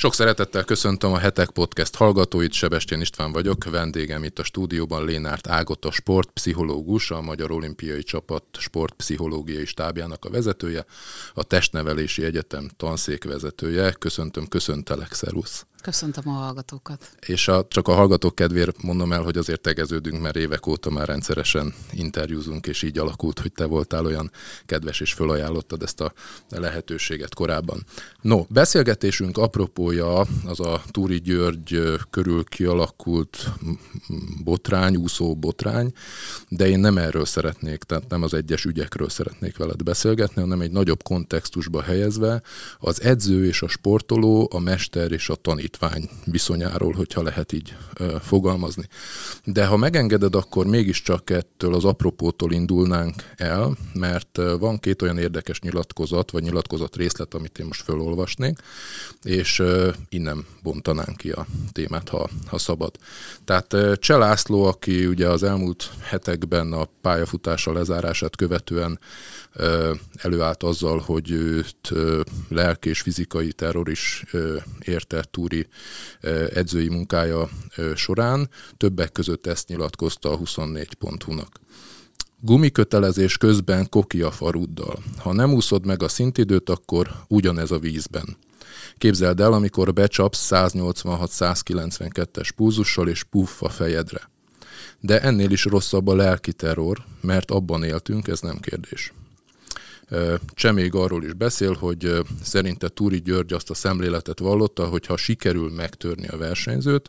Sok szeretettel köszöntöm a Hetek Podcast hallgatóit, Sebestyén István vagyok, vendégem itt a stúdióban Lénárt Ágota sportpszichológus, a Magyar Olimpiai Csapat sportpszichológiai stábjának a vezetője, a Testnevelési Egyetem tanszékvezetője. Köszöntöm, köszöntelek, szervusz! Köszöntöm a hallgatókat. És a, csak a hallgatók kedvéért mondom el, hogy azért tegeződünk, mert évek óta már rendszeresen interjúzunk, és így alakult, hogy te voltál olyan kedves, és fölajánlottad ezt a lehetőséget korábban. No, beszélgetésünk apropója az a Túri György körül kialakult botrány, úszó botrány, de én nem erről szeretnék, tehát nem az egyes ügyekről szeretnék veled beszélgetni, hanem egy nagyobb kontextusba helyezve az edző és a sportoló, a mester és a tanít tanítvány viszonyáról, hogyha lehet így fogalmazni. De ha megengeded, akkor mégiscsak ettől az apropótól indulnánk el, mert van két olyan érdekes nyilatkozat, vagy nyilatkozat részlet, amit én most felolvasnék, és innen bontanánk ki a témát, ha, ha szabad. Tehát Cselászló, aki ugye az elmúlt hetekben a pályafutása lezárását követően előállt azzal, hogy őt lelki és fizikai terror is érte Túri edzői munkája során. Többek között ezt nyilatkozta a 24.hu-nak. Gumikötelezés közben koki a faruddal. Ha nem úszod meg a szintidőt, akkor ugyanez a vízben. Képzeld el, amikor becsapsz 186-192-es púzussal és puff a fejedre. De ennél is rosszabb a lelki terror, mert abban éltünk, ez nem kérdés. Cseméig arról is beszél, hogy szerinte Túri György azt a szemléletet vallotta, hogy ha sikerül megtörni a versenyzőt,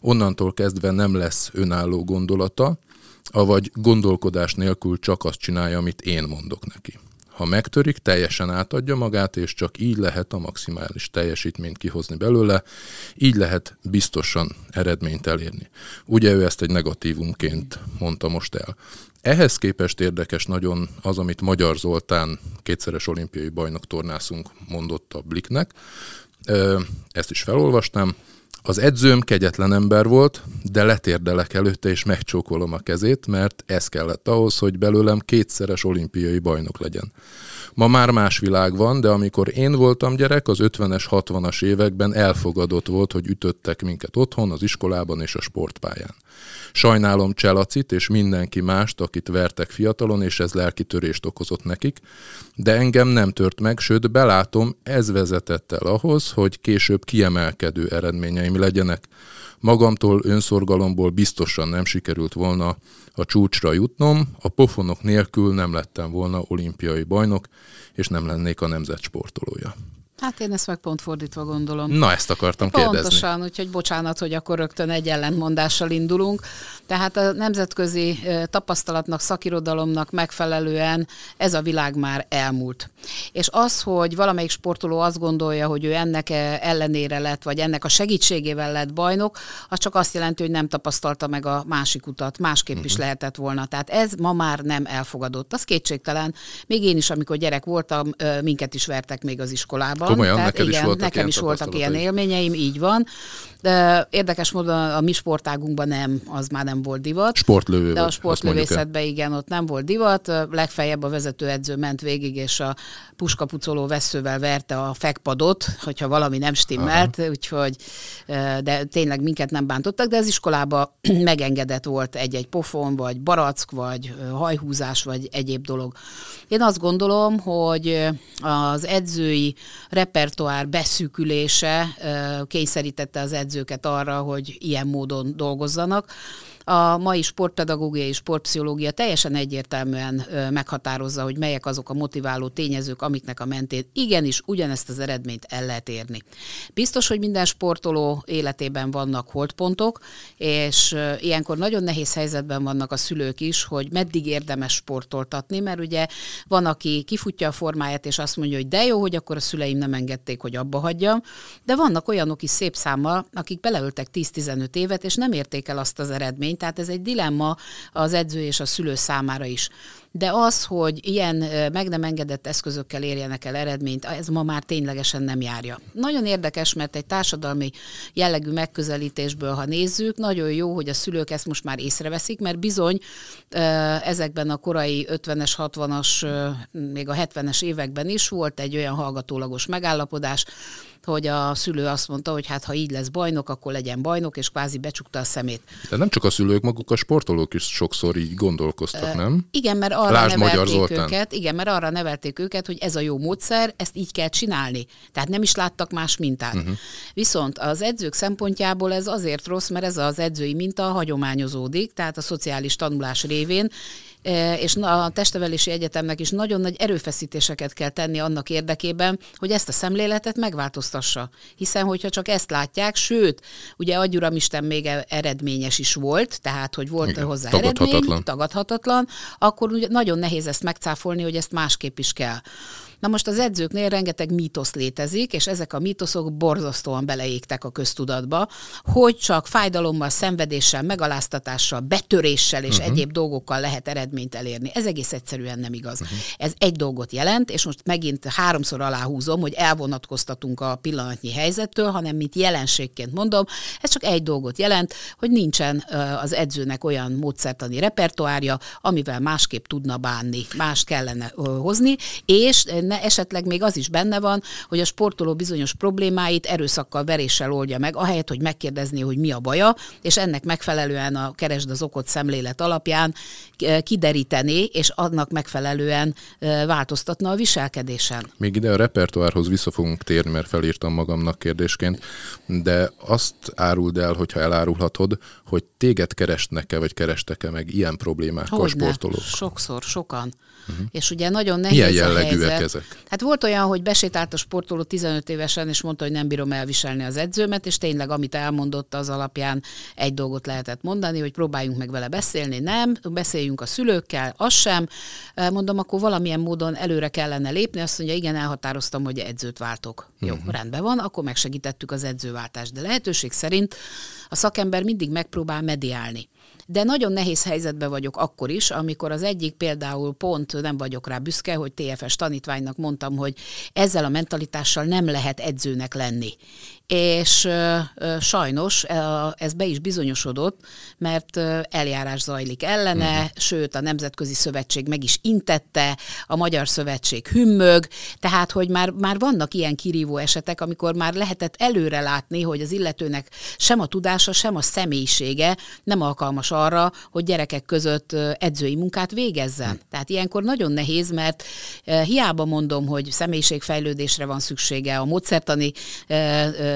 onnantól kezdve nem lesz önálló gondolata, avagy gondolkodás nélkül csak azt csinálja, amit én mondok neki. Ha megtörik, teljesen átadja magát, és csak így lehet a maximális teljesítményt kihozni belőle, így lehet biztosan eredményt elérni. Ugye ő ezt egy negatívumként mondta most el. Ehhez képest érdekes nagyon az, amit Magyar Zoltán, kétszeres olimpiai bajnok tornászunk mondott a Bliknek. Ezt is felolvastam. Az edzőm kegyetlen ember volt, de letérdelek előtte és megcsókolom a kezét, mert ez kellett ahhoz, hogy belőlem kétszeres olimpiai bajnok legyen. Ma már más világ van, de amikor én voltam gyerek, az 50-es, 60-as években elfogadott volt, hogy ütöttek minket otthon, az iskolában és a sportpályán. Sajnálom Cselacit és mindenki mást, akit vertek fiatalon, és ez lelki törést okozott nekik, de engem nem tört meg, sőt belátom, ez vezetett el ahhoz, hogy később kiemelkedő eredményeim legyenek. Magamtól, önszorgalomból biztosan nem sikerült volna a csúcsra jutnom, a pofonok nélkül nem lettem volna olimpiai bajnok, és nem lennék a nemzet sportolója. Hát én ezt meg pont fordítva gondolom. Na, ezt akartam kérdezni. Pontosan, úgyhogy bocsánat, hogy akkor rögtön egy ellentmondással indulunk. Tehát a nemzetközi tapasztalatnak, szakirodalomnak megfelelően ez a világ már elmúlt. És az, hogy valamelyik sportoló azt gondolja, hogy ő ennek ellenére lett, vagy ennek a segítségével lett bajnok, az csak azt jelenti, hogy nem tapasztalta meg a másik utat, másképp uh-huh. is mhm. lehetett volna. Tehát ez ma már nem elfogadott. Az kétségtelen. Még én is, amikor gyerek voltam, minket is vertek még az iskolában. Komolyan, Tehát neked igen, is voltak nekem ilyen is voltak ilyen élményeim, így van. De érdekes módon a mi sportágunkban nem, az már nem volt divat. Sportlövő De a sportlövészetben igen, ott nem volt divat. Legfeljebb a vezetőedző ment végig, és a puskapucoló veszővel verte a fekpadot, hogyha valami nem stimmelt, Aha. úgyhogy, de tényleg minket nem bántottak, de az iskolába megengedett volt egy-egy pofon, vagy barack, vagy hajhúzás, vagy egyéb dolog. Én azt gondolom, hogy az edzői repertoár beszűkülése kényszerítette az edzőket arra, hogy ilyen módon dolgozzanak. A mai sportpedagógia és sportpszichológia teljesen egyértelműen meghatározza, hogy melyek azok a motiváló tényezők, amiknek a mentén igenis ugyanezt az eredményt el lehet érni. Biztos, hogy minden sportoló életében vannak holdpontok, és ilyenkor nagyon nehéz helyzetben vannak a szülők is, hogy meddig érdemes sportoltatni, mert ugye van, aki kifutja a formáját, és azt mondja, hogy de jó, hogy akkor a szüleim nem engedték, hogy abba hagyjam, de vannak olyanok is szép számmal, akik beleöltek 10-15 évet, és nem érték el azt az eredményt, eredmény, tehát ez egy dilemma az edző és a szülő számára is. De az, hogy ilyen meg nem engedett eszközökkel érjenek el eredményt, ez ma már ténylegesen nem járja. Nagyon érdekes, mert egy társadalmi jellegű megközelítésből, ha nézzük, nagyon jó, hogy a szülők ezt most már észreveszik, mert bizony ezekben a korai 50-es, 60-as, még a 70-es években is volt egy olyan hallgatólagos megállapodás, hogy a szülő azt mondta, hogy hát ha így lesz bajnok, akkor legyen bajnok, és kvázi becsukta a szemét. De nem csak a szülők, maguk a sportolók is sokszor így gondolkoztak, nem? Igen, mert arra Lásd nevelték őket, igen, mert arra nevelték őket, hogy ez a jó módszer, ezt így kell csinálni. Tehát nem is láttak más mintát. Uh-huh. Viszont az edzők szempontjából ez azért rossz, mert ez az edzői minta hagyományozódik, tehát a szociális tanulás révén, és a testevelési egyetemnek is nagyon nagy erőfeszítéseket kell tenni annak érdekében, hogy ezt a szemléletet megváltoztassa. Hiszen, hogyha csak ezt látják, sőt, ugye agyuramisten még e- eredményes is volt, tehát, hogy volt Igen, hozzá tagadhatatlan. eredmény, tagadhatatlan, akkor ugye nagyon nehéz ezt megcáfolni, hogy ezt másképp is kell. Na most az edzőknél rengeteg mítosz létezik, és ezek a mítoszok borzasztóan beleégtek a köztudatba, hogy csak fájdalommal, szenvedéssel, megaláztatással, betöréssel és uh-huh. egyéb dolgokkal lehet eredményt elérni. Ez egész egyszerűen nem igaz. Uh-huh. Ez egy dolgot jelent, és most megint háromszor aláhúzom, hogy elvonatkoztatunk a pillanatnyi helyzettől, hanem mint jelenségként mondom, ez csak egy dolgot jelent, hogy nincsen az edzőnek olyan módszertani repertoárja, amivel másképp tudna bánni, más kellene hozni, és ne, esetleg még az is benne van, hogy a sportoló bizonyos problémáit erőszakkal, veréssel oldja meg, ahelyett, hogy megkérdezni, hogy mi a baja, és ennek megfelelően a keresd az okot szemlélet alapján kideríteni, és annak megfelelően változtatna a viselkedésen. Még ide a repertoárhoz vissza fogunk térni, mert felírtam magamnak kérdésként, de azt áruld el, hogyha elárulhatod, hogy téged keresnek-e, vagy kerestek-e meg ilyen problémákkal Hogyne. sportolók? Sokszor, sokan. Uh-huh. És ugye nagyon nehéz Milyen jellegűek a helyzet. ezek? Hát volt olyan, hogy besétált a sportoló 15 évesen, és mondta, hogy nem bírom elviselni az edzőmet, és tényleg, amit elmondott, az alapján egy dolgot lehetett mondani, hogy próbáljunk meg vele beszélni. Nem, beszéljünk a szülőkkel, az sem. Mondom, akkor valamilyen módon előre kellene lépni. Azt mondja, igen, elhatároztam, hogy edzőt váltok. Jó, uh-huh. rendben van, akkor megsegítettük az edzőváltást. De lehetőség szerint a szakember mindig megpróbál mediálni. De nagyon nehéz helyzetben vagyok akkor is, amikor az egyik például pont nem vagyok rá büszke, hogy TFS tanítványnak mondtam, hogy ezzel a mentalitással nem lehet edzőnek lenni és sajnos ez be is bizonyosodott, mert eljárás zajlik ellene, uh-huh. sőt a Nemzetközi Szövetség meg is intette, a Magyar Szövetség hümmög, tehát hogy már, már vannak ilyen kirívó esetek, amikor már lehetett előre látni, hogy az illetőnek sem a tudása, sem a személyisége nem alkalmas arra, hogy gyerekek között edzői munkát végezzen. Uh-huh. Tehát ilyenkor nagyon nehéz, mert hiába mondom, hogy személyiségfejlődésre van szüksége, a módszertani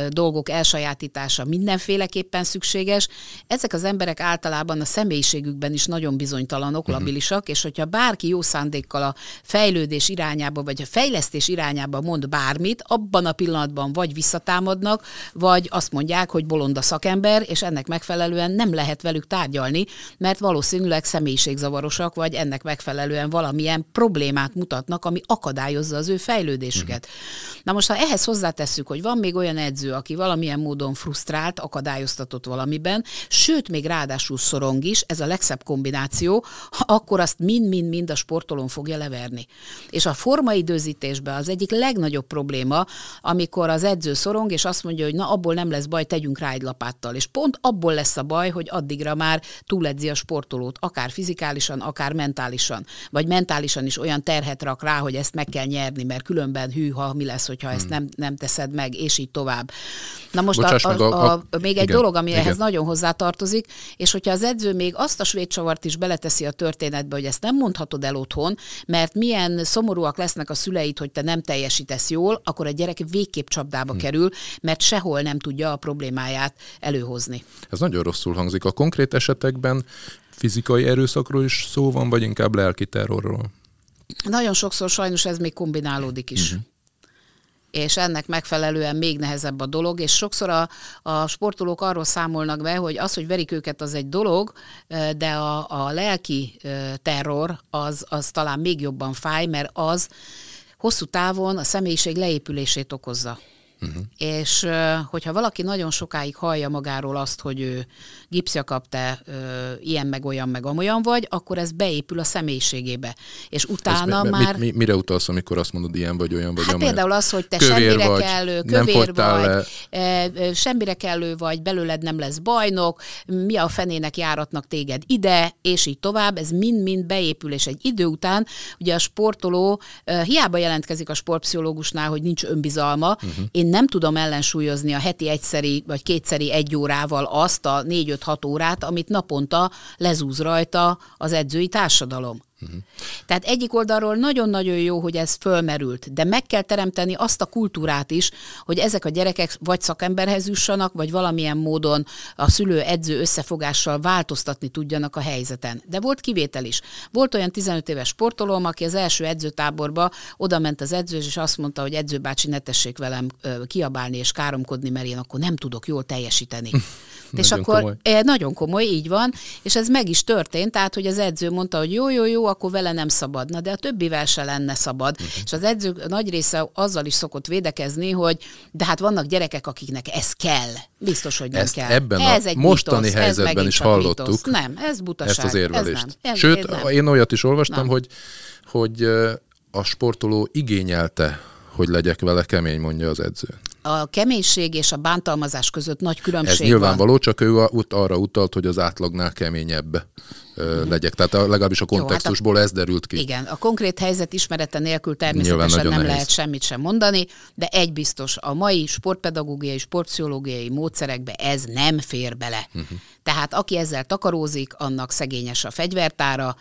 dolgok elsajátítása mindenféleképpen szükséges. Ezek az emberek általában a személyiségükben is nagyon bizonytalanok, uh-huh. labilisak, és hogyha bárki jó szándékkal a fejlődés irányába, vagy a fejlesztés irányába mond bármit, abban a pillanatban vagy visszatámadnak, vagy azt mondják, hogy bolond a szakember, és ennek megfelelően nem lehet velük tárgyalni, mert valószínűleg személyiségzavarosak, vagy ennek megfelelően valamilyen problémát mutatnak, ami akadályozza az ő fejlődésüket. Uh-huh. Na most, ha ehhez hozzátesszük, hogy van még olyan edző, edző, aki valamilyen módon frusztrált, akadályoztatott valamiben, sőt, még ráadásul szorong is, ez a legszebb kombináció, akkor azt mind-mind-mind a sportolón fogja leverni. És a formaidőzítésben az egyik legnagyobb probléma, amikor az edző szorong, és azt mondja, hogy na, abból nem lesz baj, tegyünk rá egy lapáttal. És pont abból lesz a baj, hogy addigra már túledzi a sportolót, akár fizikálisan, akár mentálisan. Vagy mentálisan is olyan terhet rak rá, hogy ezt meg kell nyerni, mert különben hűha, mi lesz, hogyha ezt hmm. nem, nem teszed meg, és így tovább. Na most a, a, a, a, még egy igen, dolog, ami igen. ehhez nagyon hozzátartozik, és hogyha az edző még azt a svédcsavart is beleteszi a történetbe, hogy ezt nem mondhatod el otthon, mert milyen szomorúak lesznek a szüleid, hogy te nem teljesítesz jól, akkor a gyerek végképp csapdába hmm. kerül, mert sehol nem tudja a problémáját előhozni. Ez nagyon rosszul hangzik. A konkrét esetekben fizikai erőszakról is szó van, vagy inkább lelki terrorról? Nagyon sokszor sajnos ez még kombinálódik is. Uh-huh és ennek megfelelően még nehezebb a dolog, és sokszor a, a sportolók arról számolnak be, hogy az, hogy verik őket, az egy dolog, de a, a lelki terror az, az talán még jobban fáj, mert az hosszú távon a személyiség leépülését okozza. Uh-huh. És hogyha valaki nagyon sokáig hallja magáról azt, hogy ő gipszja kapta, ilyen meg olyan meg amolyan vagy, akkor ez beépül a személyiségébe. És utána ez, már... Mi, mi, mire utalsz, amikor azt mondod, ilyen vagy olyan vagy hát amolyan? például az, hogy te kövér semmire vagy, kellő, kövér vagy, le. semmire kellő vagy, belőled nem lesz bajnok, mi a fenének járatnak téged ide, és így tovább, ez mind-mind beépül, és egy idő után ugye a sportoló hiába jelentkezik a sportpszichológusnál, hogy nincs önbizalma, uh-huh. én nem tudom ellensúlyozni a heti egyszeri vagy kétszeri egy órával azt a négy-öt-hat órát, amit naponta lezúz rajta az edzői társadalom. Uh-huh. Tehát egyik oldalról nagyon-nagyon jó, hogy ez fölmerült, de meg kell teremteni azt a kultúrát is, hogy ezek a gyerekek vagy szakemberhez jussanak, vagy valamilyen módon a szülő-edző összefogással változtatni tudjanak a helyzeten. De volt kivétel is. Volt olyan 15 éves sportolóm, aki az első edzőtáborba oda ment az edző, és azt mondta, hogy edzőbácsi ne tessék velem kiabálni és káromkodni, mert én akkor nem tudok jól teljesíteni. és akkor komoly. E, nagyon komoly, így van, és ez meg is történt, tehát hogy az edző mondta, hogy jó, jó, jó, akkor vele nem szabad, na de a többivel se lenne szabad. Uh-huh. És az edző nagy része azzal is szokott védekezni, hogy de hát vannak gyerekek, akiknek ez kell. Biztos, hogy nem ezt kell. Ebben ez a egy mostani mitosz, helyzetben is hallottuk. Mitosz. Nem, ez butaság. Ezt az érvelést. Ez nem, ez, Sőt, ez nem. én olyat is olvastam, nem. hogy, hogy a sportoló igényelte hogy legyek vele kemény, mondja az edző. A keménység és a bántalmazás között nagy különbség Ez nyilvánvaló, van. csak ő arra utalt, hogy az átlagnál keményebb. Legyek. Tehát legalábbis a kontextusból Jó, hát a, ez derült ki. Igen, a konkrét helyzet ismerete nélkül természetesen nem nehéz. lehet semmit sem mondani, de egy biztos, a mai sportpedagógiai, sportpszichológiai módszerekbe ez nem fér bele. Uh-huh. Tehát aki ezzel takarózik, annak szegényes a fegyvertára,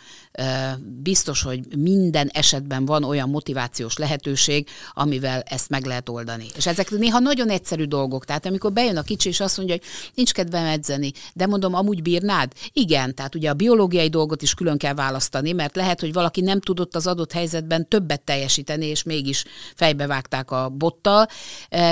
biztos, hogy minden esetben van olyan motivációs lehetőség, amivel ezt meg lehet oldani. És ezek néha nagyon egyszerű dolgok. Tehát amikor bejön a kicsi, és azt mondja, hogy nincs kedvem edzeni, de mondom, amúgy bírnád? Igen, tehát ugye a biológiai dolgot is külön kell választani, mert lehet, hogy valaki nem tudott az adott helyzetben többet teljesíteni, és mégis fejbevágták a bottal,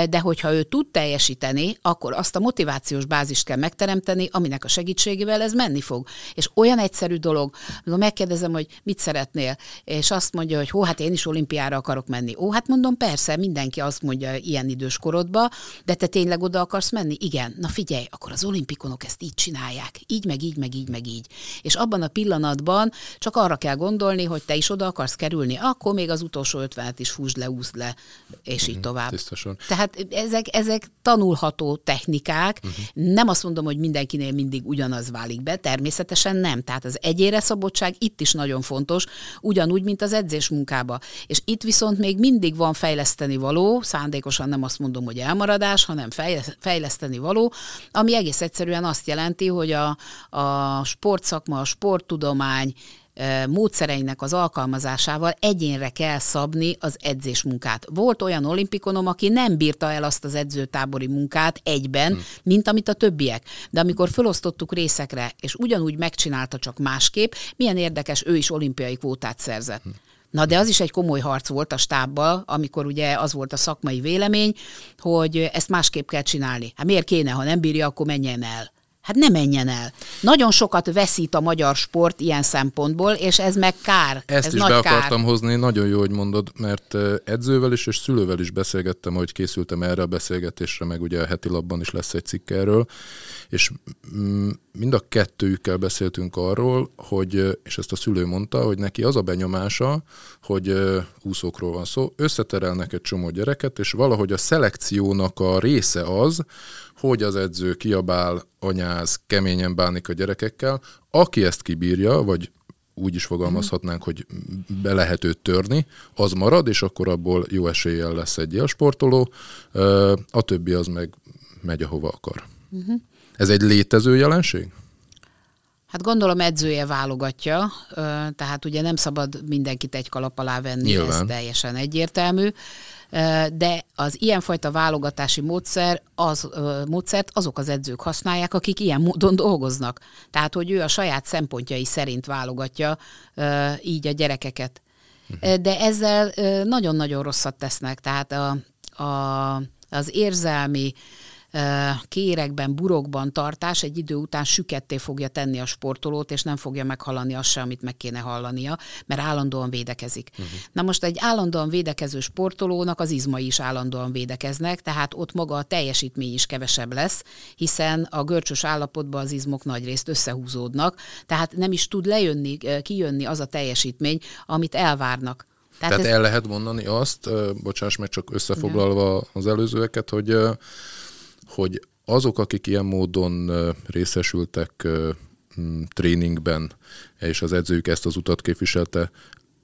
de hogyha ő tud teljesíteni, akkor azt a motivációs bázist kell megteremteni, aminek a segítségével ez menni fog. És olyan egyszerű dolog, amikor megkérdezem, hogy mit szeretnél, és azt mondja, hogy hó, hát én is olimpiára akarok menni. Ó, hát mondom, persze, mindenki azt mondja ilyen idős korodba, de te tényleg oda akarsz menni? Igen. Na figyelj, akkor az olimpikonok ezt így csinálják. Így, meg így, meg így, meg így. És abban a pillanatban csak arra kell gondolni, hogy te is oda akarsz kerülni, akkor még az utolsó ötvenet is fúzd le, úszd le, és így mhm, tovább. Tisztosan. Tehát ezek, ezek tanulható technikák. Uh-huh. Nem azt mondom, hogy mindenkinél mindig mindig ugyanaz válik be, természetesen nem. Tehát az egyére szabadság itt is nagyon fontos, ugyanúgy, mint az edzés munkába. És itt viszont még mindig van fejleszteni való, szándékosan nem azt mondom, hogy elmaradás, hanem fejleszteni való, ami egész egyszerűen azt jelenti, hogy a, a sportszakma, a sporttudomány, módszereinek az alkalmazásával egyénre kell szabni az edzésmunkát. Volt olyan olimpikonom, aki nem bírta el azt az edzőtábori munkát egyben, hmm. mint amit a többiek. De amikor felosztottuk részekre, és ugyanúgy megcsinálta csak másképp, milyen érdekes, ő is olimpiai kvótát szerzett. Hmm. Na de az is egy komoly harc volt a stábbal, amikor ugye az volt a szakmai vélemény, hogy ezt másképp kell csinálni. Hát miért kéne, ha nem bírja, akkor menjen el. Hát ne menjen el. Nagyon sokat veszít a magyar sport ilyen szempontból, és ez meg kár. Ezt ez is nagy be kár. akartam hozni, nagyon jó, hogy mondod, mert edzővel is és szülővel is beszélgettem, hogy készültem erre a beszélgetésre, meg ugye a heti labban is lesz egy cikk erről, és mm, mind a kettőjükkel beszéltünk arról, hogy, és ezt a szülő mondta, hogy neki az a benyomása, hogy úszókról van szó, összeterelnek egy csomó gyereket, és valahogy a szelekciónak a része az, hogy az edző kiabál, anyáz, keményen bánik a gyerekekkel. Aki ezt kibírja, vagy úgy is fogalmazhatnánk, hogy be lehet őt törni, az marad, és akkor abból jó eséllyel lesz egy élsportoló, a többi az meg megy, ahova akar. Uh-huh. Ez egy létező jelenség? Hát gondolom edzője válogatja, tehát ugye nem szabad mindenkit egy kalap alá venni, Nyilván. ez teljesen egyértelmű de az ilyenfajta válogatási módszer, az, módszert azok az edzők használják, akik ilyen módon dolgoznak. Tehát, hogy ő a saját szempontjai szerint válogatja így a gyerekeket. Uh-huh. De ezzel nagyon-nagyon rosszat tesznek, tehát a, a, az érzelmi kérekben, burokban tartás egy idő után süketté fogja tenni a sportolót, és nem fogja meghallani azt se, amit meg kéne hallania, mert állandóan védekezik. Uh-huh. Na most egy állandóan védekező sportolónak az izmai is állandóan védekeznek, tehát ott maga a teljesítmény is kevesebb lesz, hiszen a görcsös állapotban az izmok nagyrészt összehúzódnak, tehát nem is tud lejönni, kijönni az a teljesítmény, amit elvárnak. Tehát, Tehát ez... el lehet mondani azt, bocsáss meg csak összefoglalva az előzőeket, hogy hogy azok, akik ilyen módon részesültek tréningben, és az edzők ezt az utat képviselte,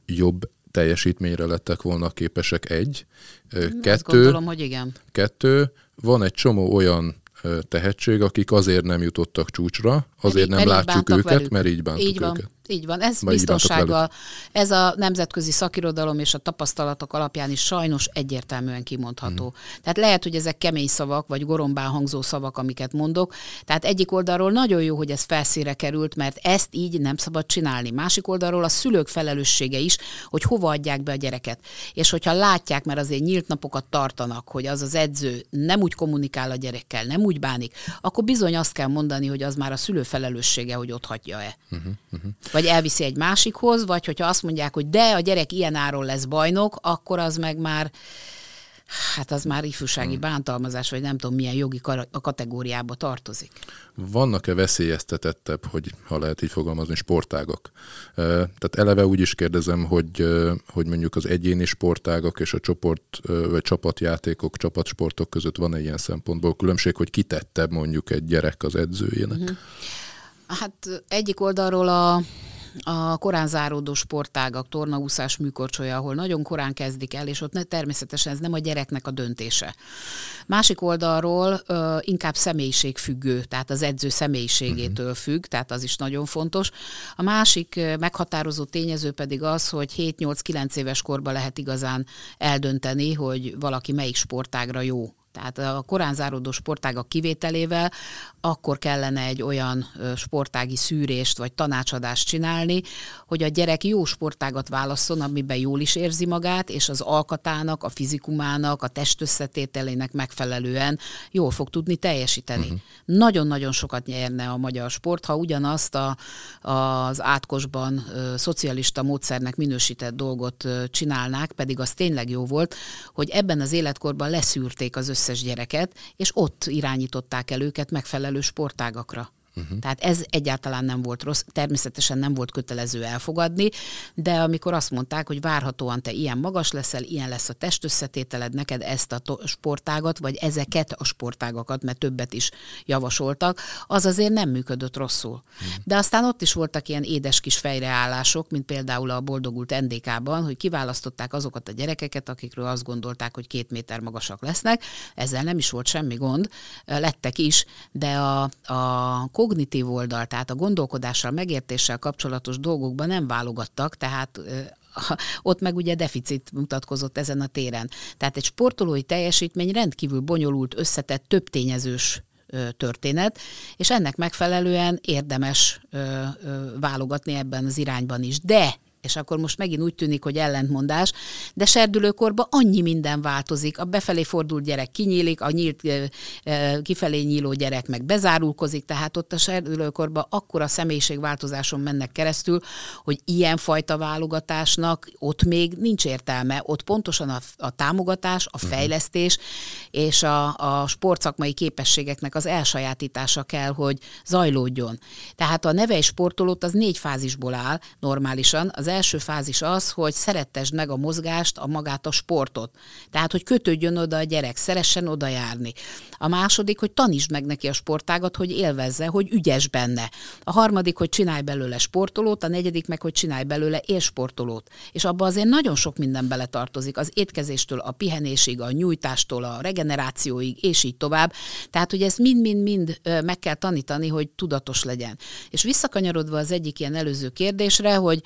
jobb teljesítményre lettek volna képesek egy. Kettő, Azt gondolom, hogy igen. Kettő, van egy csomó olyan tehetség, akik azért nem jutottak csúcsra, azért mert nem látjuk őket, velük. mert így bántuk így van. őket. Így van, ez Vagy biztonsággal, ez a nemzetközi szakirodalom és a tapasztalatok alapján is sajnos egyértelműen kimondható. Mm. Tehát lehet, hogy ezek kemény szavak, vagy gorombán hangzó szavak, amiket mondok. Tehát egyik oldalról nagyon jó, hogy ez felszíre került, mert ezt így nem szabad csinálni. Másik oldalról a szülők felelőssége is, hogy hova adják be a gyereket. És hogyha látják, mert azért nyílt napokat tartanak, hogy az az edző nem úgy kommunikál a gyerekkel, nem úgy bánik, akkor bizony azt kell mondani, hogy az már a szülő felelőssége, hogy ott hagyja-e. Uh-huh, uh-huh vagy elviszi egy másikhoz, vagy hogyha azt mondják, hogy de a gyerek ilyen áron lesz bajnok, akkor az meg már Hát az már ifjúsági hmm. bántalmazás, vagy nem tudom milyen jogi kategóriába tartozik. Vannak-e veszélyeztetettebb, hogy ha lehet így fogalmazni, sportágak? Tehát eleve úgy is kérdezem, hogy, hogy mondjuk az egyéni sportágak és a csoport vagy csapatjátékok, csapatsportok között van-e ilyen szempontból különbség, hogy kitettebb mondjuk egy gyerek az edzőjének? Uh-huh. Hát egyik oldalról a a korán záródó sportágak, tornaúszás, műkorcsolya, ahol nagyon korán kezdik el, és ott ne, természetesen ez nem a gyereknek a döntése. Másik oldalról ö, inkább személyiségfüggő, tehát az edző személyiségétől uh-huh. függ, tehát az is nagyon fontos. A másik meghatározó tényező pedig az, hogy 7-8-9 éves korban lehet igazán eldönteni, hogy valaki melyik sportágra jó tehát a korán záródó sportágak kivételével akkor kellene egy olyan sportági szűrést vagy tanácsadást csinálni, hogy a gyerek jó sportágat válasszon, amiben jól is érzi magát, és az alkatának, a fizikumának, a testösszetételének megfelelően jól fog tudni teljesíteni. Uh-huh. Nagyon-nagyon sokat nyerne a magyar sport, ha ugyanazt a, az átkosban ö, szocialista módszernek minősített dolgot ö, csinálnák, pedig az tényleg jó volt, hogy ebben az életkorban leszűrték az összes gyereket, és ott irányították el őket megfelelő sportágakra. Uh-huh. Tehát ez egyáltalán nem volt rossz, természetesen nem volt kötelező elfogadni, de amikor azt mondták, hogy várhatóan te ilyen magas leszel, ilyen lesz a testösszetételed, neked ezt a to- sportágat, vagy ezeket a sportágakat, mert többet is javasoltak, az azért nem működött rosszul. Uh-huh. De aztán ott is voltak ilyen édes kis fejreállások, mint például a boldogult NDK-ban, hogy kiválasztották azokat a gyerekeket, akikről azt gondolták, hogy két méter magasak lesznek, ezzel nem is volt semmi gond, lettek is, de a, a kognitív oldal, tehát a gondolkodással, megértéssel kapcsolatos dolgokban nem válogattak, tehát ott meg ugye deficit mutatkozott ezen a téren. Tehát egy sportolói teljesítmény rendkívül bonyolult, összetett, több tényezős történet, és ennek megfelelően érdemes válogatni ebben az irányban is. De és akkor most megint úgy tűnik, hogy ellentmondás, de serdülőkorban annyi minden változik. A befelé fordult gyerek kinyílik, a nyílt, kifelé nyíló gyerek meg bezárulkozik, tehát ott a serdülőkorban akkora személyiségváltozáson mennek keresztül, hogy ilyenfajta válogatásnak ott még nincs értelme. Ott pontosan a, a támogatás, a mhm. fejlesztés és a, a sportszakmai képességeknek az elsajátítása kell, hogy zajlódjon. Tehát a neve sportolót az négy fázisból áll normálisan. Az első fázis az, hogy szerettesd meg a mozgást, a magát a sportot. Tehát, hogy kötődjön oda a gyerek, szeressen oda járni. A második, hogy tanítsd meg neki a sportágat, hogy élvezze, hogy ügyes benne. A harmadik, hogy csinálj belőle sportolót, a negyedik meg, hogy csinálj belőle élsportolót. És abba azért nagyon sok minden beletartozik, az étkezéstől, a pihenésig, a nyújtástól, a regenerációig, és így tovább. Tehát, hogy ezt mind-mind-mind meg kell tanítani, hogy tudatos legyen. És visszakanyarodva az egyik ilyen előző kérdésre, hogy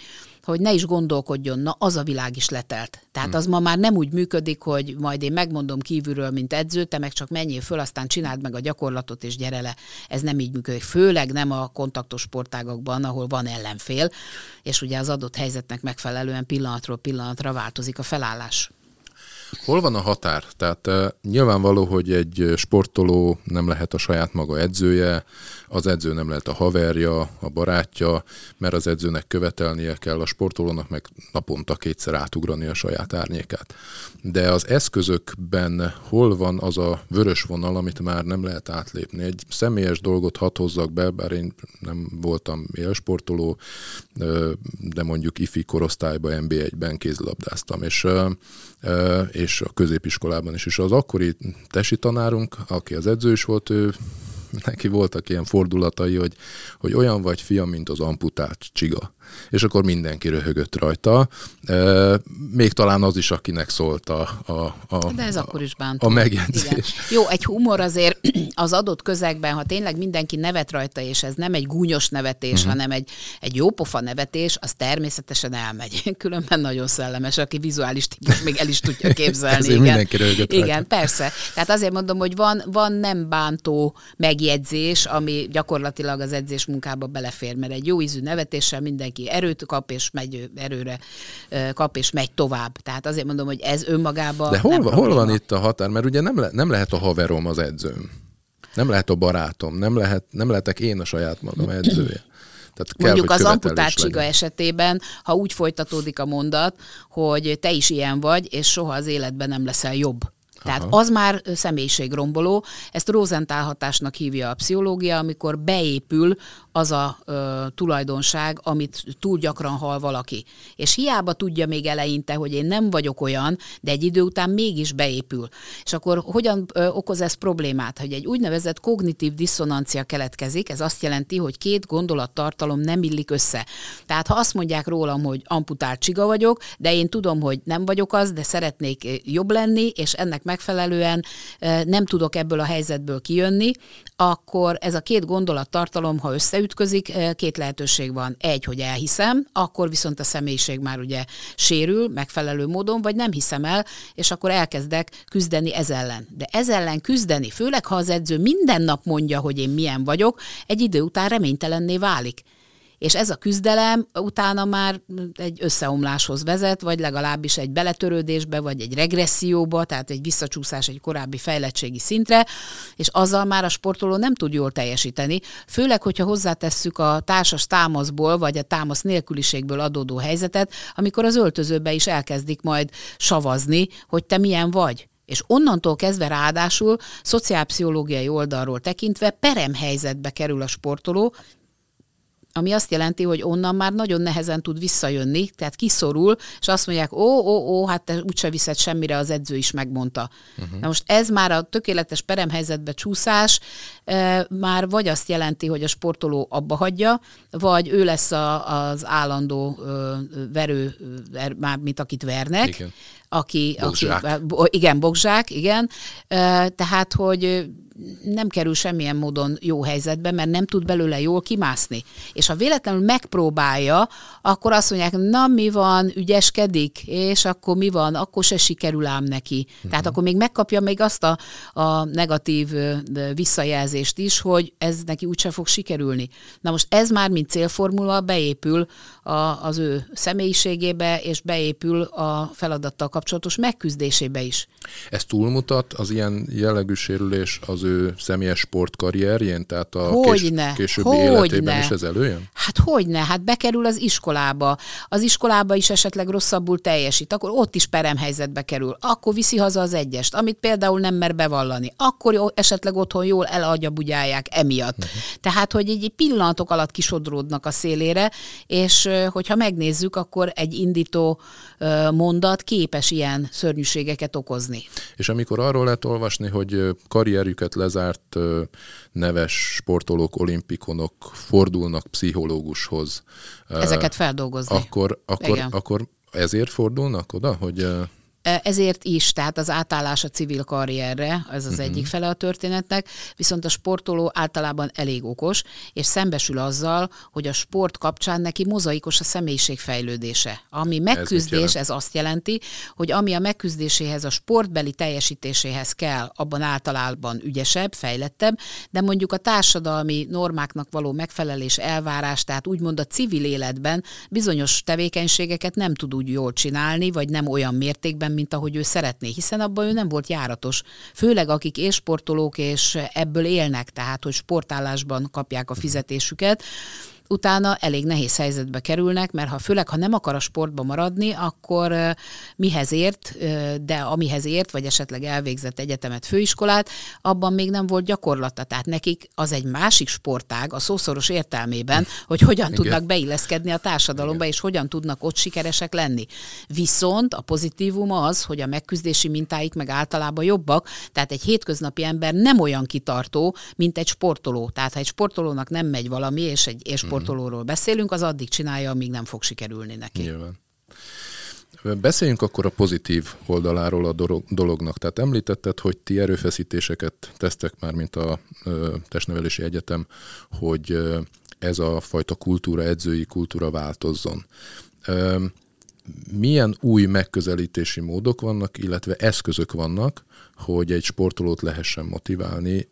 hogy ne is gondolkodjon, na az a világ is letelt. Tehát hmm. az ma már nem úgy működik, hogy majd én megmondom kívülről, mint edző, te meg csak menjél föl, aztán csináld meg a gyakorlatot, és gyere le. Ez nem így működik. Főleg nem a kontaktos sportágakban, ahol van ellenfél, és ugye az adott helyzetnek megfelelően pillanatról pillanatra változik a felállás. Hol van a határ? Tehát uh, nyilvánvaló, hogy egy sportoló nem lehet a saját maga edzője, az edző nem lehet a haverja, a barátja, mert az edzőnek követelnie kell, a sportolónak meg naponta kétszer átugrani a saját árnyékát. De az eszközökben hol van az a vörös vonal, amit már nem lehet átlépni? Egy személyes dolgot hadd hozzak be, bár én nem voltam élsportoló, de mondjuk ifi korosztályban, NB1-ben kézilabdáztam, és és a középiskolában is. És az akkori tesi tanárunk, aki az edző is volt, ő neki voltak ilyen fordulatai, hogy, hogy olyan vagy fiam, mint az amputált csiga és akkor mindenki röhögött rajta. Még talán az is, akinek szólt a, a, a, De ez a, akkor is bántó. a megjegyzés. Igen. Jó, egy humor azért az adott közegben, ha tényleg mindenki nevet rajta, és ez nem egy gúnyos nevetés, uh-huh. hanem egy, egy jópofa nevetés, az természetesen elmegy. Különben nagyon szellemes, aki vizuális típus még el is tudja képzelni. Ezért igen. mindenki röhögött Igen, rajta. persze. Tehát azért mondom, hogy van, van nem bántó megjegyzés, ami gyakorlatilag az edzés munkába belefér, mert egy jó ízű nevetéssel mindenki neki erőt kap, és megy erőre kap, és megy tovább. Tehát azért mondom, hogy ez önmagában De hol, van, hol van itt a határ? Mert ugye nem, le, nem lehet a haverom az edzőm. Nem lehet a barátom. Nem, lehet, nem lehetek én a saját magam edzője. Tehát kell, Mondjuk az amputált esetében, ha úgy folytatódik a mondat, hogy te is ilyen vagy, és soha az életben nem leszel jobb. Tehát Aha. az már személyiségromboló, ezt Rosenthal hatásnak hívja a pszichológia, amikor beépül az a ö, tulajdonság, amit túl gyakran hal valaki. És hiába tudja még eleinte, hogy én nem vagyok olyan, de egy idő után mégis beépül. És akkor hogyan ö, okoz ez problémát? Hogy egy úgynevezett kognitív diszonancia keletkezik, ez azt jelenti, hogy két gondolattartalom nem illik össze. Tehát ha azt mondják rólam, hogy amputált csiga vagyok, de én tudom, hogy nem vagyok az, de szeretnék jobb lenni, és ennek megfelelően ö, nem tudok ebből a helyzetből kijönni, akkor ez a két gondolattartalom, ha összeüt, ütközik, eh, két lehetőség van. Egy, hogy elhiszem, akkor viszont a személyiség már ugye sérül megfelelő módon, vagy nem hiszem el, és akkor elkezdek küzdeni ez ellen. De ez ellen küzdeni, főleg ha az edző minden nap mondja, hogy én milyen vagyok, egy idő után reménytelenné válik és ez a küzdelem utána már egy összeomláshoz vezet, vagy legalábbis egy beletörődésbe, vagy egy regresszióba, tehát egy visszacsúszás egy korábbi fejlettségi szintre, és azzal már a sportoló nem tud jól teljesíteni, főleg, hogyha hozzátesszük a társas támaszból, vagy a támasz nélküliségből adódó helyzetet, amikor az öltözőbe is elkezdik majd savazni, hogy te milyen vagy. És onnantól kezdve ráadásul szociálpszichológiai oldalról tekintve peremhelyzetbe kerül a sportoló, ami azt jelenti, hogy onnan már nagyon nehezen tud visszajönni, tehát kiszorul, és azt mondják, ó, ó, ó, hát te úgyse viszed semmire, az edző is megmondta. Uh-huh. Na most ez már a tökéletes peremhelyzetbe csúszás, e, már vagy azt jelenti, hogy a sportoló abba hagyja, vagy ő lesz a, az állandó ö, verő, er, már mint akit vernek. Igen. Aki, aki, igen, bogzsák, igen. E, tehát, hogy nem kerül semmilyen módon jó helyzetbe, mert nem tud belőle jól kimászni. És ha véletlenül megpróbálja, akkor azt mondják, na mi van, ügyeskedik, és akkor mi van, akkor se sikerül ám neki. Uh-huh. Tehát akkor még megkapja még azt a, a negatív visszajelzést is, hogy ez neki úgyse fog sikerülni. Na most ez már, mint célformula, beépül a, az ő személyiségébe, és beépül a feladattal kapcsolatos megküzdésébe is. Ez túlmutat az ilyen jellegű sérülés az ő személyes sportkarrierjén, tehát a hogyne, kés, későbbi hogyne. életében is ez előjön? Hát hogyne, hát bekerül az iskolába, az iskolába is esetleg rosszabbul teljesít, akkor ott is peremhelyzetbe kerül, akkor viszi haza az egyest, amit például nem mer bevallani, akkor esetleg otthon jól bugyálják emiatt. Uh-huh. Tehát, hogy egy pillanatok alatt kisodródnak a szélére, és hogyha megnézzük, akkor egy indító mondat képes ilyen szörnyűségeket okozni. És amikor arról lehet olvasni, hogy karrierjüket lezárt neves sportolók, olimpikonok fordulnak pszichológushoz. Ezeket feldolgozni. Akkor, akkor, akkor ezért fordulnak oda, hogy... Ezért is, tehát az átállás a civil karrierre, ez az uh-huh. egyik fele a történetnek, viszont a sportoló általában elég okos, és szembesül azzal, hogy a sport kapcsán neki mozaikos a személyiség fejlődése. Ami megküzdés, ez, ez azt jelenti, hogy ami a megküzdéséhez, a sportbeli teljesítéséhez kell, abban általában ügyesebb, fejlettebb, de mondjuk a társadalmi normáknak való megfelelés, elvárás, tehát úgymond a civil életben bizonyos tevékenységeket nem tud úgy jól csinálni, vagy nem olyan mértékben, mint ahogy ő szeretné, hiszen abban ő nem volt járatos. Főleg akik élsportolók és ebből élnek, tehát hogy sportállásban kapják a fizetésüket, utána elég nehéz helyzetbe kerülnek, mert ha főleg, ha nem akar a sportba maradni, akkor mihez ért, de amihez ért, vagy esetleg elvégzett egyetemet, főiskolát, abban még nem volt gyakorlata. Tehát nekik az egy másik sportág, a szószoros értelmében, hogy hogyan Igen. tudnak beilleszkedni a társadalomba, Igen. és hogyan tudnak ott sikeresek lenni. Viszont a pozitívum az, hogy a megküzdési mintáik meg általában jobbak, tehát egy hétköznapi ember nem olyan kitartó, mint egy sportoló. Tehát ha egy sportolónak nem megy valami, és egy és sportolóról beszélünk, az addig csinálja, amíg nem fog sikerülni neki. Nyilván. Beszéljünk akkor a pozitív oldaláról a dolognak. Tehát említetted, hogy ti erőfeszítéseket tesztek már, mint a Testnevelési Egyetem, hogy ez a fajta kultúra, edzői kultúra változzon. Milyen új megközelítési módok vannak, illetve eszközök vannak, hogy egy sportolót lehessen motiválni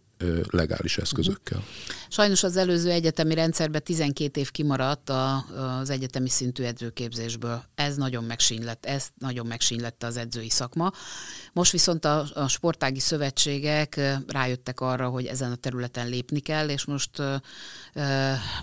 legális eszközökkel. Sajnos az előző egyetemi rendszerben 12 év kimaradt a, az egyetemi szintű edzőképzésből. Ez nagyon megsínlett, ez nagyon megsínlette az edzői szakma. Most viszont a, a sportági szövetségek rájöttek arra, hogy ezen a területen lépni kell, és most ö,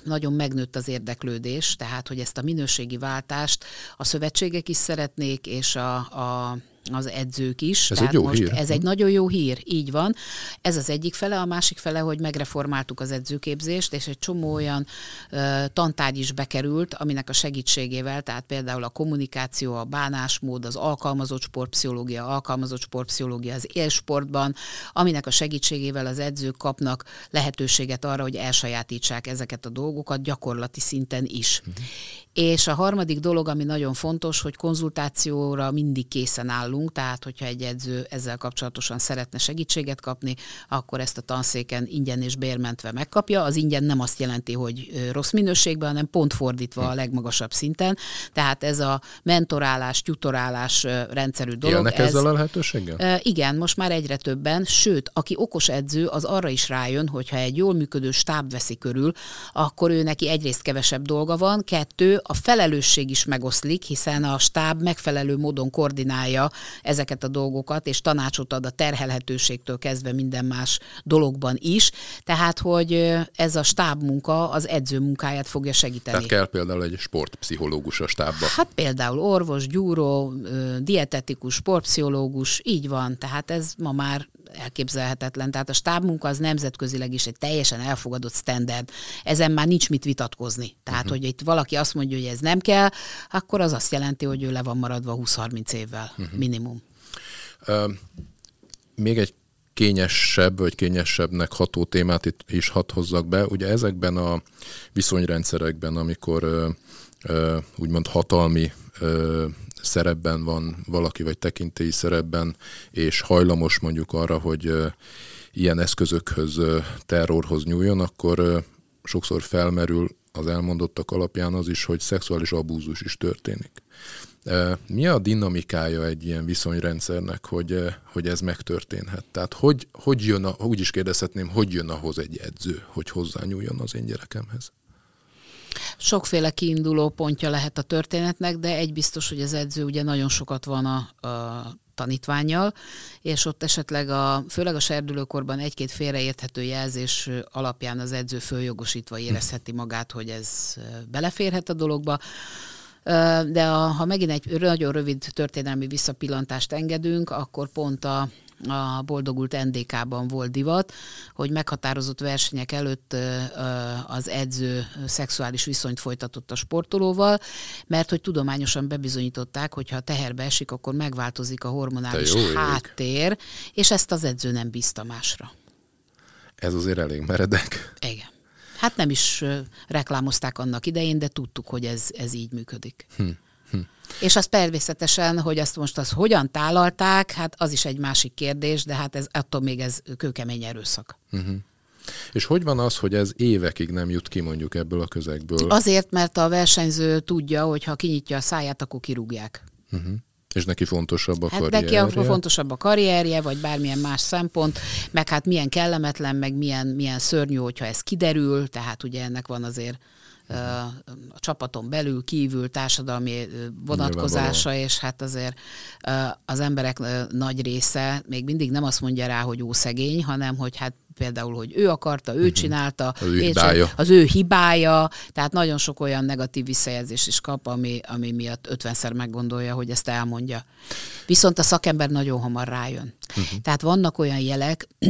nagyon megnőtt az érdeklődés, tehát hogy ezt a minőségi váltást a szövetségek is szeretnék, és a, a az edzők is. Ez Tehát egy jó most hír. Ez egy nagyon jó hír, így van. Ez az egyik fele, a másik fele, hogy megreformáltuk az edzőképzést, és egy csomó olyan uh, tantárgy is bekerült, aminek a segítségével, tehát például a kommunikáció, a bánásmód, az alkalmazott sportpszichológia, alkalmazott sportpszichológia az élsportban, aminek a segítségével az edzők kapnak lehetőséget arra, hogy elsajátítsák ezeket a dolgokat gyakorlati szinten is. Uh-huh. És a harmadik dolog, ami nagyon fontos, hogy konzultációra mindig készen állunk, tehát hogyha egy edző ezzel kapcsolatosan szeretne segítséget kapni, akkor ezt a tanszéken ingyen és bérmentve megkapja. Az ingyen nem azt jelenti, hogy rossz minőségben, hanem pont fordítva a legmagasabb szinten. Tehát ez a mentorálás, tutorálás rendszerű dolog. Élnek ez, ezzel a lehetőséggel? Igen, most már egyre többen, sőt, aki okos edző, az arra is rájön, hogyha egy jól működő stáb veszi körül, akkor ő neki egyrészt kevesebb dolga van, kettő, a felelősség is megoszlik, hiszen a stáb megfelelő módon koordinálja ezeket a dolgokat, és tanácsot ad a terhelhetőségtől kezdve minden más dologban is. Tehát, hogy ez a stáb munka az edző munkáját fogja segíteni. Tehát kell például egy sportpszichológus a stábba. Hát például orvos, gyúró, dietetikus, sportpszichológus, így van. Tehát ez ma már elképzelhetetlen. Tehát a stábmunka az nemzetközileg is egy teljesen elfogadott standard. Ezen már nincs mit vitatkozni. Tehát, uh-huh. hogy itt valaki azt mondja, hogy ez nem kell, akkor az azt jelenti, hogy ő le van maradva 20-30 évvel uh-huh. Minimum. Még egy kényesebb, vagy kényesebbnek ható témát itt is hat hozzak be. Ugye ezekben a viszonyrendszerekben, amikor úgymond hatalmi szerepben van valaki, vagy tekintélyi szerepben, és hajlamos mondjuk arra, hogy ilyen eszközökhöz, terrorhoz nyúljon, akkor sokszor felmerül az elmondottak alapján az is, hogy szexuális abúzus is történik. Mi a dinamikája egy ilyen viszonyrendszernek, hogy, hogy ez megtörténhet? Tehát hogy, hogy jön, a, úgy is kérdezhetném, hogy jön ahhoz egy edző, hogy hozzányúljon az én gyerekemhez? Sokféle kiinduló pontja lehet a történetnek, de egy biztos, hogy az edző ugye nagyon sokat van a, a tanítványjal, és ott esetleg a, főleg a serdülőkorban egy-két félreérthető jelzés alapján az edző följogosítva érezheti magát, hogy ez beleférhet a dologba. De a, ha megint egy nagyon rövid történelmi visszapillantást engedünk, akkor pont a, a boldogult NDK-ban volt divat, hogy meghatározott versenyek előtt az edző szexuális viszonyt folytatott a sportolóval, mert hogy tudományosan bebizonyították, hogy ha teherbe esik, akkor megváltozik a hormonális háttér, és ezt az edző nem bízta másra. Ez azért elég meredek. Igen. Hát nem is reklámozták annak idején, de tudtuk, hogy ez, ez így működik. Hm. Hm. És az természetesen, hogy azt most az hogyan tálalták, hát az is egy másik kérdés, de hát ez attól még ez kőkemény erőszak. Uh-huh. És hogy van az, hogy ez évekig nem jut ki mondjuk ebből a közegből? Azért, mert a versenyző tudja, hogy ha kinyitja a száját, akkor kirúgják. Uh-huh. És neki fontosabb a hát karrierje? neki fontosabb a karrierje, vagy bármilyen más szempont, meg hát milyen kellemetlen, meg milyen, milyen szörnyű, hogyha ez kiderül, tehát ugye ennek van azért a csapaton belül, kívül társadalmi vonatkozása, és hát azért az emberek nagy része még mindig nem azt mondja rá, hogy ó szegény, hanem hogy hát például, hogy ő akarta, ő uh-huh. csinálta, az ő, hibája. az ő hibája, tehát nagyon sok olyan negatív visszajelzést is kap, ami, ami miatt ötvenszer meggondolja, hogy ezt elmondja. Viszont a szakember nagyon hamar rájön. Uh-huh. Tehát vannak olyan jelek,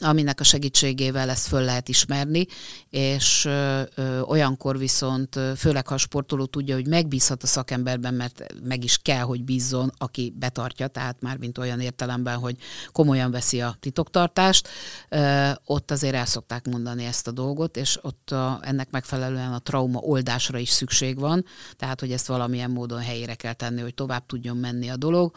aminek a segítségével ezt föl lehet ismerni, és ö, ö, olyankor viszont, főleg ha a sportoló tudja, hogy megbízhat a szakemberben, mert meg is kell, hogy bízzon, aki betartja, tehát már mint olyan értelemben, hogy komolyan veszi a titoktartást, ö, ott azért el szokták mondani ezt a dolgot, és ott a, ennek megfelelően a trauma oldásra is szükség van, tehát hogy ezt valamilyen módon helyére kell tenni, hogy tovább tudjon menni a dolog,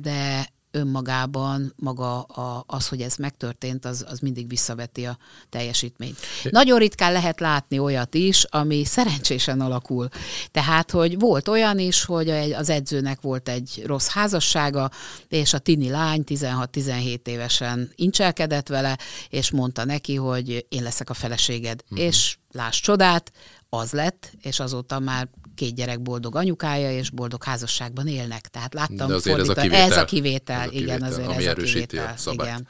de önmagában maga a, az, hogy ez megtörtént, az, az mindig visszaveti a teljesítményt. Nagyon ritkán lehet látni olyat is, ami szerencsésen alakul. Tehát, hogy volt olyan is, hogy az edzőnek volt egy rossz házassága, és a tini lány 16-17 évesen incselkedett vele, és mondta neki, hogy én leszek a feleséged. Uh-huh. És láss csodát, az lett, és azóta már két gyerek boldog anyukája, és boldog házasságban élnek. Tehát láttam De azért ez a kivétel. Ez a kivétel, ez a kivétel igen, azért ami ez a kivétel. A igen.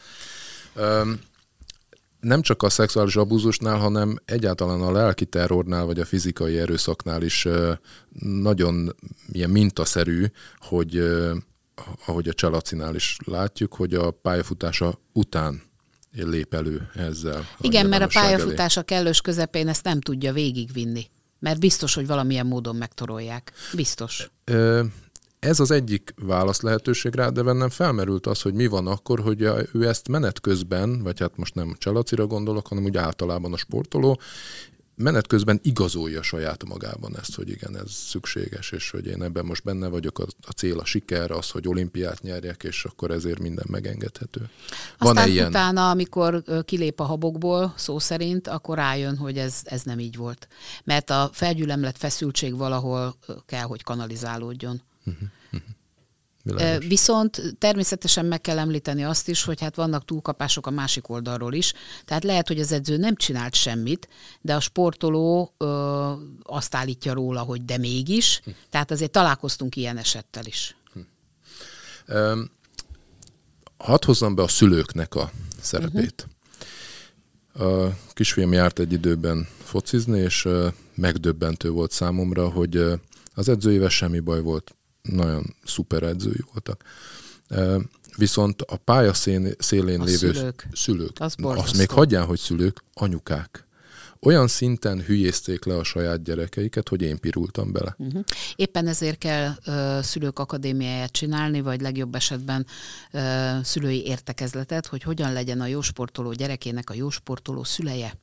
Um, nem csak a szexuális abúzusnál, hanem egyáltalán a lelki terrornál, vagy a fizikai erőszaknál is nagyon ilyen mintaszerű, hogy ahogy a Csalacinál is látjuk, hogy a pályafutása után lép elő ezzel. Igen, mert a pályafutása kellős közepén ezt nem tudja végigvinni. Mert biztos, hogy valamilyen módon megtorolják. Biztos. Ez az egyik válasz lehetőség rá, de bennem felmerült az, hogy mi van akkor, hogy ő ezt menet közben, vagy hát most nem Csalacira gondolok, hanem úgy általában a sportoló, menet közben igazolja saját magában ezt, hogy igen, ez szükséges, és hogy én ebben most benne vagyok, a, a cél a siker, az, hogy olimpiát nyerjek, és akkor ezért minden megengedhető. Van-e ilyen? utána, amikor kilép a habokból, szó szerint, akkor rájön, hogy ez, ez nem így volt. Mert a felgyülemlett feszültség valahol kell, hogy kanalizálódjon. Uh-huh. Világos. Viszont természetesen meg kell említeni azt is, hogy hát vannak túlkapások a másik oldalról is. Tehát lehet, hogy az edző nem csinált semmit, de a sportoló ö, azt állítja róla, hogy de mégis. Hm. Tehát azért találkoztunk ilyen esettel is. Hm. Um, hadd hozzam be a szülőknek a szerepét. Uh-huh. A kisfiam járt egy időben focizni, és megdöbbentő volt számomra, hogy az edzőjével semmi baj volt nagyon szuper edzői voltak. Viszont a pálya szélén a lévő szülők, szülők az azt még hagyján, hogy szülők, anyukák olyan szinten hülyézték le a saját gyerekeiket, hogy én pirultam bele. Uh-huh. Éppen ezért kell uh, szülők akadémiáját csinálni, vagy legjobb esetben uh, szülői értekezletet, hogy hogyan legyen a jósportoló gyerekének a jósportoló szüleje.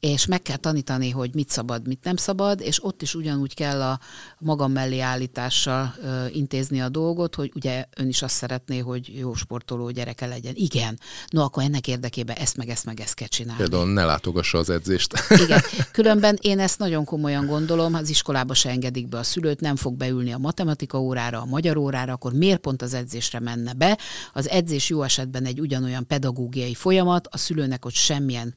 És meg kell tanítani, hogy mit szabad, mit nem szabad, és ott is ugyanúgy kell a magam mellé állítással uh, intézni a dolgot, hogy ugye ön is azt szeretné, hogy jó sportoló gyereke legyen. Igen, no akkor ennek érdekében ezt meg ezt meg ezt kell csinálni. Például ne látogassa az edzést. Igen. Különben én ezt nagyon komolyan gondolom, az iskolába se engedik be a szülőt, nem fog beülni a matematika órára, a magyar órára, akkor miért pont az edzésre menne be? Az edzés jó esetben egy ugyanolyan pedagógiai folyamat, a szülőnek ott semmilyen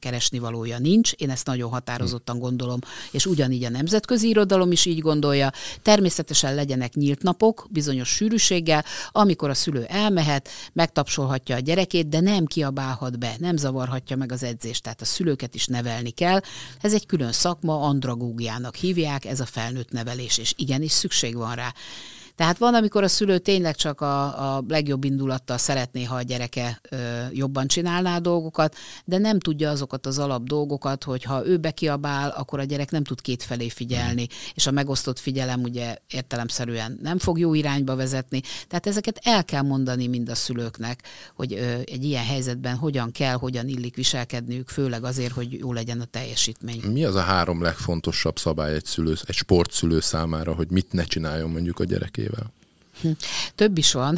keresnivalója nincs, én ezt nagyon határozottan gondolom, és ugyanígy a nemzetközi irodalom is így gondolja. Természetesen legyenek nyílt napok, bizonyos sűrűséggel, amikor a szülő elmehet, megtapsolhatja a gyerekét, de nem kiabálhat be, nem zavarhatja meg az edzést. Tehát a szülőket is nevelni kell, ez egy külön szakma, andragógiának hívják, ez a felnőtt nevelés, és igenis szükség van rá. Tehát van, amikor a szülő tényleg csak a, a legjobb indulattal szeretné, ha a gyereke ö, jobban csinálná a dolgokat, de nem tudja azokat az alap dolgokat, hogy ha ő bekiabál, akkor a gyerek nem tud kétfelé figyelni, és a megosztott figyelem ugye értelemszerűen nem fog jó irányba vezetni. Tehát ezeket el kell mondani mind a szülőknek, hogy ö, egy ilyen helyzetben hogyan kell, hogyan illik viselkedniük, főleg azért, hogy jó legyen a teljesítmény. Mi az a három legfontosabb szabály egy, szülő, egy sportszülő számára, hogy mit ne csináljon mondjuk a egyesével. Több is van.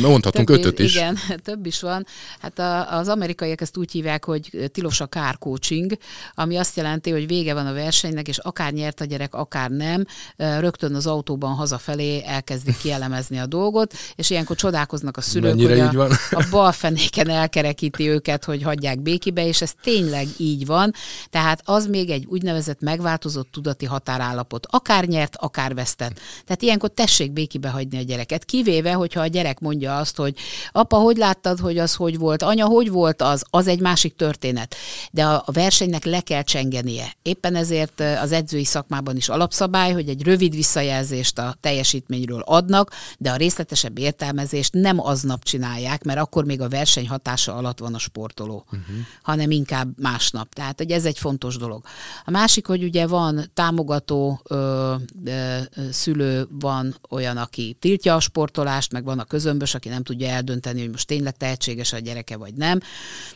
Mondhatunk több, ötöt is. Igen, több is van. Hát a, az amerikaiak ezt úgy hívják, hogy tilos a car coaching, ami azt jelenti, hogy vége van a versenynek, és akár nyert a gyerek, akár nem, rögtön az autóban hazafelé elkezdik kielemezni a dolgot, és ilyenkor csodálkoznak a szülők, Mennyire hogy a, így van? a bal fenéken elkerekíti őket, hogy hagyják békibe, és ez tényleg így van. Tehát az még egy úgynevezett megváltozott tudati határállapot. Akár nyert, akár vesztett. Tehát ilyenkor tessék békibe hagyni a gyereket, kivéve, hogyha a gyerek mondja azt, hogy apa, hogy láttad, hogy az hogy volt, anya, hogy volt az, az egy másik történet. De a, a versenynek le kell csengenie. Éppen ezért az edzői szakmában is alapszabály, hogy egy rövid visszajelzést a teljesítményről adnak, de a részletesebb értelmezést nem aznap csinálják, mert akkor még a verseny hatása alatt van a sportoló, uh-huh. hanem inkább másnap. Tehát hogy ez egy fontos dolog. A másik, hogy ugye van támogató ö, ö, szülő, van olyan, aki tiltja a sportolást, meg van a közömbös, aki nem tudja eldönteni, hogy most tényleg tehetséges a gyereke, vagy nem.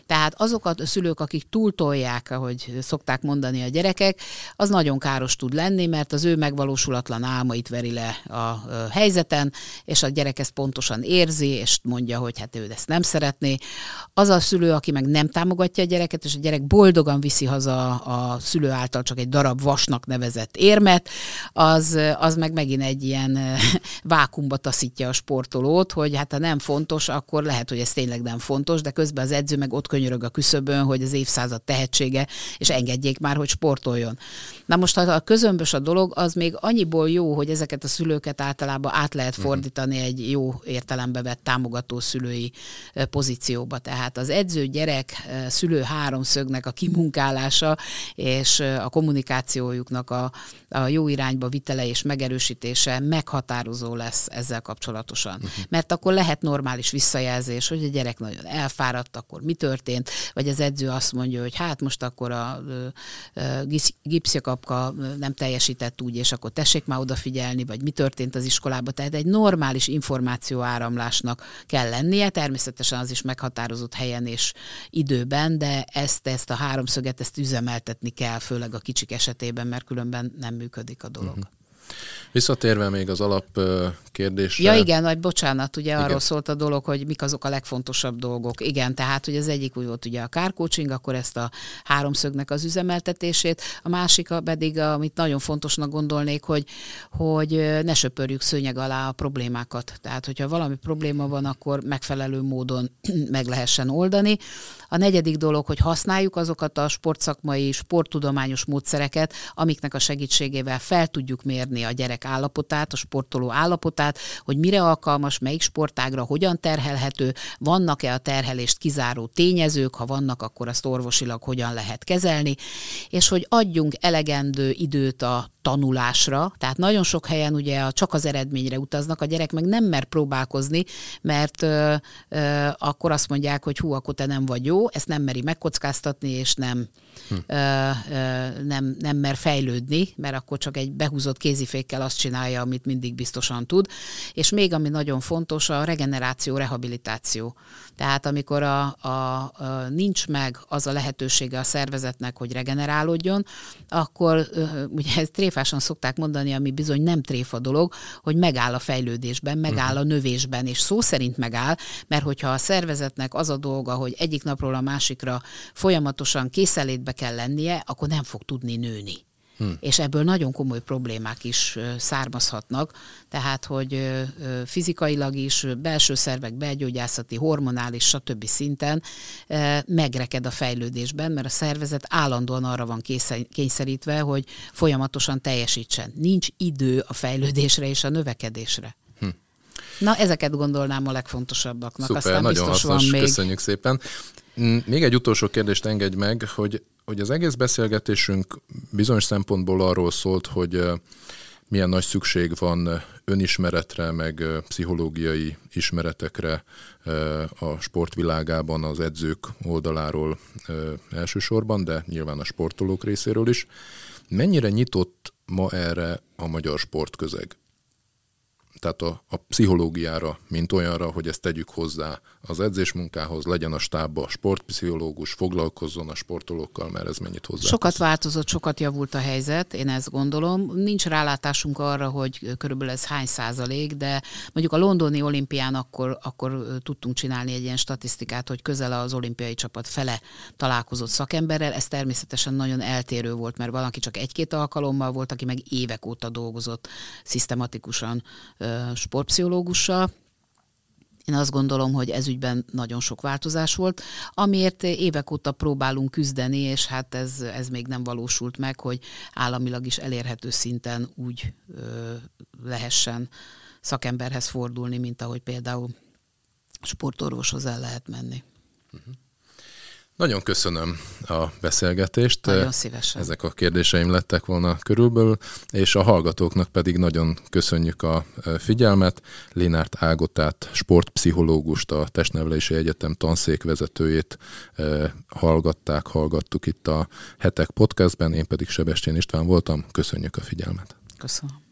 Tehát azokat a szülők, akik túltolják, ahogy szokták mondani a gyerekek, az nagyon káros tud lenni, mert az ő megvalósulatlan álmait veri le a helyzeten, és a gyerek ezt pontosan érzi, és mondja, hogy hát ő ezt nem szeretné. Az a szülő, aki meg nem támogatja a gyereket, és a gyerek boldogan viszi haza a szülő által csak egy darab vasnak nevezett érmet, az, az meg megint egy ilyen vákumba taszítja a sportolót, hogy hát ha nem fontos, akkor lehet, hogy ez tényleg nem fontos, de közben az edző meg ott könyörög a küszöbön, hogy az évszázad tehetsége, és engedjék már, hogy sportoljon. Na most, ha a közömbös a dolog, az még annyiból jó, hogy ezeket a szülőket általában át lehet mhm. fordítani egy jó értelembe vett támogató szülői pozícióba. Tehát az edző gyerek szülő háromszögnek a kimunkálása és a kommunikációjuknak a, a jó irányba vitele és megerősítése meghatározó lesz ezzel kapcsolatosan. Uh-huh. Mert akkor lehet normális visszajelzés, hogy a gyerek nagyon elfáradt, akkor mi történt, vagy az edző azt mondja, hogy hát most akkor a, a, a gipszjakapka nem teljesített úgy, és akkor tessék már odafigyelni, vagy mi történt az iskolában. Tehát egy normális információ áramlásnak kell lennie, természetesen az is meghatározott helyen és időben, de ezt, ezt a háromszöget, ezt üzemeltetni kell, főleg a kicsik esetében, mert különben nem működik a dolog. Uh-huh. Visszatérve még az alap kérdésre. Ja igen, nagy bocsánat, ugye igen. arról szólt a dolog, hogy mik azok a legfontosabb dolgok. Igen, tehát hogy az egyik úgy volt ugye a kárkócsing, akkor ezt a háromszögnek az üzemeltetését, a másik pedig, amit nagyon fontosnak gondolnék, hogy, hogy ne söpörjük szőnyeg alá a problémákat. Tehát, hogyha valami probléma van, akkor megfelelő módon meg lehessen oldani. A negyedik dolog, hogy használjuk azokat a sportszakmai, sporttudományos módszereket, amiknek a segítségével fel tudjuk mérni a gyerek állapotát, a sportoló állapotát, hogy mire alkalmas, melyik sportágra, hogyan terhelhető, vannak-e a terhelést kizáró tényezők, ha vannak, akkor azt orvosilag hogyan lehet kezelni, és hogy adjunk elegendő időt a tanulásra, tehát nagyon sok helyen ugye a, csak az eredményre utaznak, a gyerek meg nem mer próbálkozni, mert ö, ö, akkor azt mondják, hogy hú, akkor te nem vagy jó, ezt nem meri megkockáztatni, és nem, hm. ö, ö, nem, nem mer fejlődni, mert akkor csak egy behúzott kézifékkel azt csinálja, amit mindig biztosan tud. És még ami nagyon fontos, a regeneráció, rehabilitáció. Tehát amikor a, a, a, nincs meg az a lehetősége a szervezetnek, hogy regenerálódjon, akkor ugye ezt tréfásan szokták mondani, ami bizony nem tréfa dolog, hogy megáll a fejlődésben, megáll mhm. a növésben, és szó szerint megáll, mert hogyha a szervezetnek az a dolga, hogy egyik napról a másikra folyamatosan készelétbe kell lennie, akkor nem fog tudni nőni. Hmm. És ebből nagyon komoly problémák is származhatnak, tehát hogy fizikailag is, belső szervek, belgyógyászati, hormonális, stb. szinten megreked a fejlődésben, mert a szervezet állandóan arra van kényszerítve, hogy folyamatosan teljesítsen. Nincs idő a fejlődésre és a növekedésre. Na, ezeket gondolnám a legfontosabbaknak. Szuper, Aztán nagyon biztos hasznos, van még... köszönjük szépen. Mm, még egy utolsó kérdést engedj meg, hogy hogy az egész beszélgetésünk bizonyos szempontból arról szólt, hogy milyen nagy szükség van önismeretre, meg pszichológiai ismeretekre a sportvilágában az edzők oldaláról elsősorban, de nyilván a sportolók részéről is. Mennyire nyitott ma erre a magyar sportközeg? Tehát a, a pszichológiára, mint olyanra, hogy ezt tegyük hozzá az edzésmunkához, legyen a stábba sportpszichológus, foglalkozzon a sportolókkal, mert ez mennyit hozzá. Sokat változott, sokat javult a helyzet, én ezt gondolom. Nincs rálátásunk arra, hogy körülbelül ez hány százalék, de mondjuk a londoni olimpián akkor, akkor tudtunk csinálni egy ilyen statisztikát, hogy közel az olimpiai csapat fele találkozott szakemberrel. Ez természetesen nagyon eltérő volt, mert valaki csak egy-két alkalommal volt, aki meg évek óta dolgozott szisztematikusan sportpszichológussal, én azt gondolom, hogy ez ügyben nagyon sok változás volt, amiért évek óta próbálunk küzdeni, és hát ez, ez még nem valósult meg, hogy államilag is elérhető szinten úgy ö, lehessen szakemberhez fordulni, mint ahogy például sportorvoshoz el lehet menni. Uh-huh. Nagyon köszönöm a beszélgetést. Nagyon szívesen. Ezek a kérdéseim lettek volna körülbelül, és a hallgatóknak pedig nagyon köszönjük a figyelmet. Lénárt Ágotát, sportpszichológust, a Testnevelési Egyetem tanszékvezetőjét hallgatták, hallgattuk itt a Hetek podcastben, én pedig Sebestyén István voltam. Köszönjük a figyelmet. Köszönöm.